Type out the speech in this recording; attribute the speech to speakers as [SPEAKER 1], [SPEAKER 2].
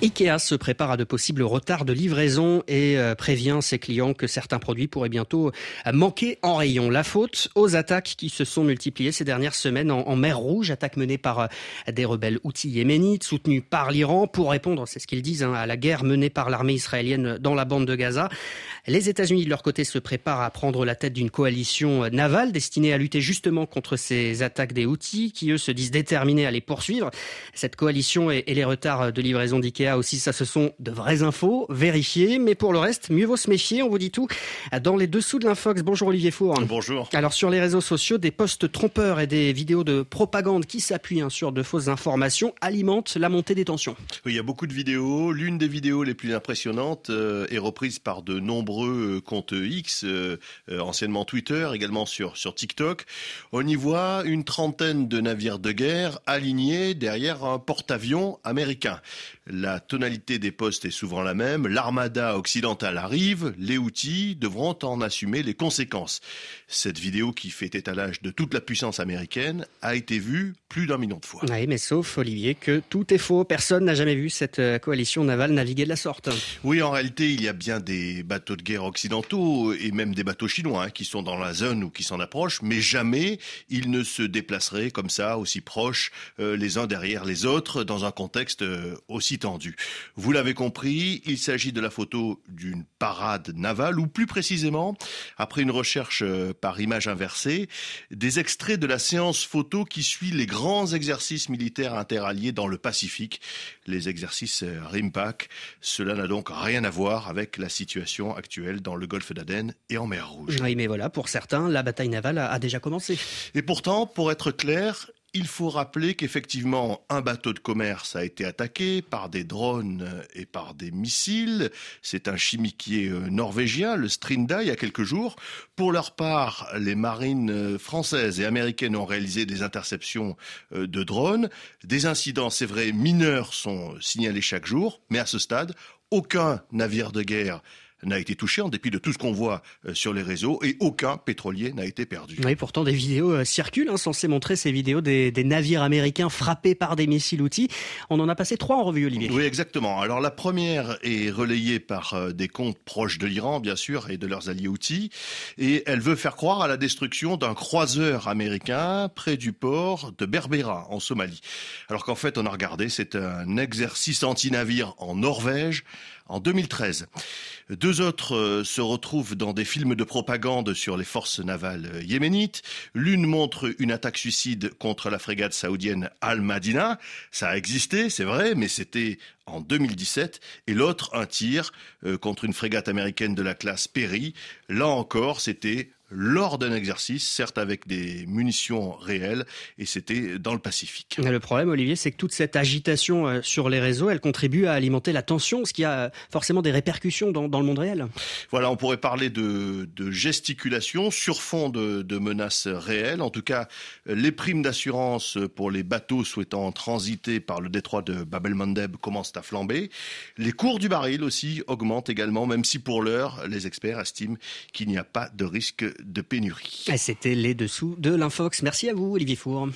[SPEAKER 1] Ikea se prépare à de possibles retards de livraison et euh, prévient ses clients que certains produits pourraient bientôt euh, manquer en rayon. La faute aux attaques qui se sont multipliées ces dernières semaines en, mer Rouge, attaques menées par euh, des rebelles outils yéménites soutenus par l'Iran pour répondre, c'est ce qu'ils disent, hein, à la guerre menée par l'armée israélienne dans la bande de Gaza. Les États-Unis, de leur côté, se préparent à prendre la tête d'une coalition navale destinée à lutter justement contre ces attaques des outils qui, eux, se disent déterminés à les poursuivre. Cette coalition et, et les retards de livraison d'Ikea aussi, ça ce sont de vraies infos, vérifiées, mais pour le reste, mieux vaut se méfier, on vous dit tout. Dans les dessous de l'infox, bonjour Olivier Four.
[SPEAKER 2] Bonjour.
[SPEAKER 1] Alors sur les réseaux sociaux, des posts trompeurs et des vidéos de propagande qui s'appuient hein, sur de fausses informations alimentent la montée des tensions.
[SPEAKER 2] Oui, il y a beaucoup de vidéos. L'une des vidéos les plus impressionnantes euh, est reprise par de nombreux euh, comptes X, euh, anciennement Twitter, également sur, sur TikTok. On y voit une trentaine de navires de guerre alignés derrière un porte-avions américain. La tonalité des postes est souvent la même. L'armada occidentale arrive, les outils devront en assumer les conséquences. Cette vidéo qui fait étalage de toute la puissance américaine a été vue plus d'un million de fois.
[SPEAKER 1] Oui, mais sauf Olivier que tout est faux. Personne n'a jamais vu cette euh, coalition navale naviguer de la sorte.
[SPEAKER 2] Oui, en réalité, il y a bien des bateaux de guerre occidentaux et même des bateaux chinois hein, qui sont dans la zone ou qui s'en approchent, mais jamais ils ne se déplaceraient comme ça, aussi proches euh, les uns derrière les autres, dans un contexte euh, aussi tendu. Vous l'avez compris, il s'agit de la photo d'une parade navale, ou plus précisément, après une recherche euh, par image inversée, des extraits de la séance photo qui suit les grands exercices militaires interalliés dans le Pacifique, les exercices euh, RIMPAC. Cela n'a donc rien à voir avec la situation actuelle dans le golfe d'Aden et en mer Rouge.
[SPEAKER 1] Oui, mais voilà, pour certains, la bataille navale a déjà commencé.
[SPEAKER 2] Et pourtant, pour être clair, il faut rappeler qu'effectivement, un bateau de commerce a été attaqué par des drones et par des missiles. C'est un chimiquier euh, norvégien, le Strinda, il y a quelques jours. Pour leur part, les marines euh, françaises et américaines ont réalisé des interceptions euh, de drones. Des incidents, c'est vrai, mineurs sont signalés chaque jour, mais à ce stade, aucun navire de guerre n'a été touché en dépit de tout ce qu'on voit euh, sur les réseaux et aucun pétrolier n'a été perdu.
[SPEAKER 1] Oui, pourtant des vidéos euh, circulent, hein, censées montrer ces vidéos des, navires américains frappés par des missiles outils. On en a passé trois en revue, Olivier.
[SPEAKER 2] Oui, exactement. Alors la première est relayée par euh, des comptes proches de l'Iran, bien sûr, et de leurs alliés outils, et elle veut faire croire à la destruction d'un croiseur américain près du port de Berbera, en Somalie. Alors qu'en fait, on a regardé, c'est un exercice anti-navire en Norvège en 2013. Deux autres euh, se retrouvent dans des films de propagande sur les forces navales euh, yéménites. L'une montre une attaque suicide contre la frégate saoudienne Al-Madina. Ça a existé, c'est vrai, mais c'était en 2017. Et l'autre, un tir euh, contre une frégate américaine de la classe Perry. Là encore, c'était lors d'un exercice, certes avec des munitions réelles, et c'était dans le Pacifique.
[SPEAKER 1] Le problème, Olivier, c'est que toute cette agitation euh, sur les réseaux, elle contribue à alimenter la tension, ce qui a forcément des répercussions dans, le monde réel.
[SPEAKER 2] Voilà, on pourrait parler de, gesticulation sur fond de, de, menaces réelles. En tout cas, les primes d'assurance pour les bateaux souhaitant transiter par le détroit de Bab el-Mandeb commencent à flamber. Les cours du baril aussi augmentent également, même si pour l'heure, les experts estiment qu'il n'y a pas de risque de pénurie.
[SPEAKER 1] C'était les dessous de l'Infox. Merci à vous, Olivier Four.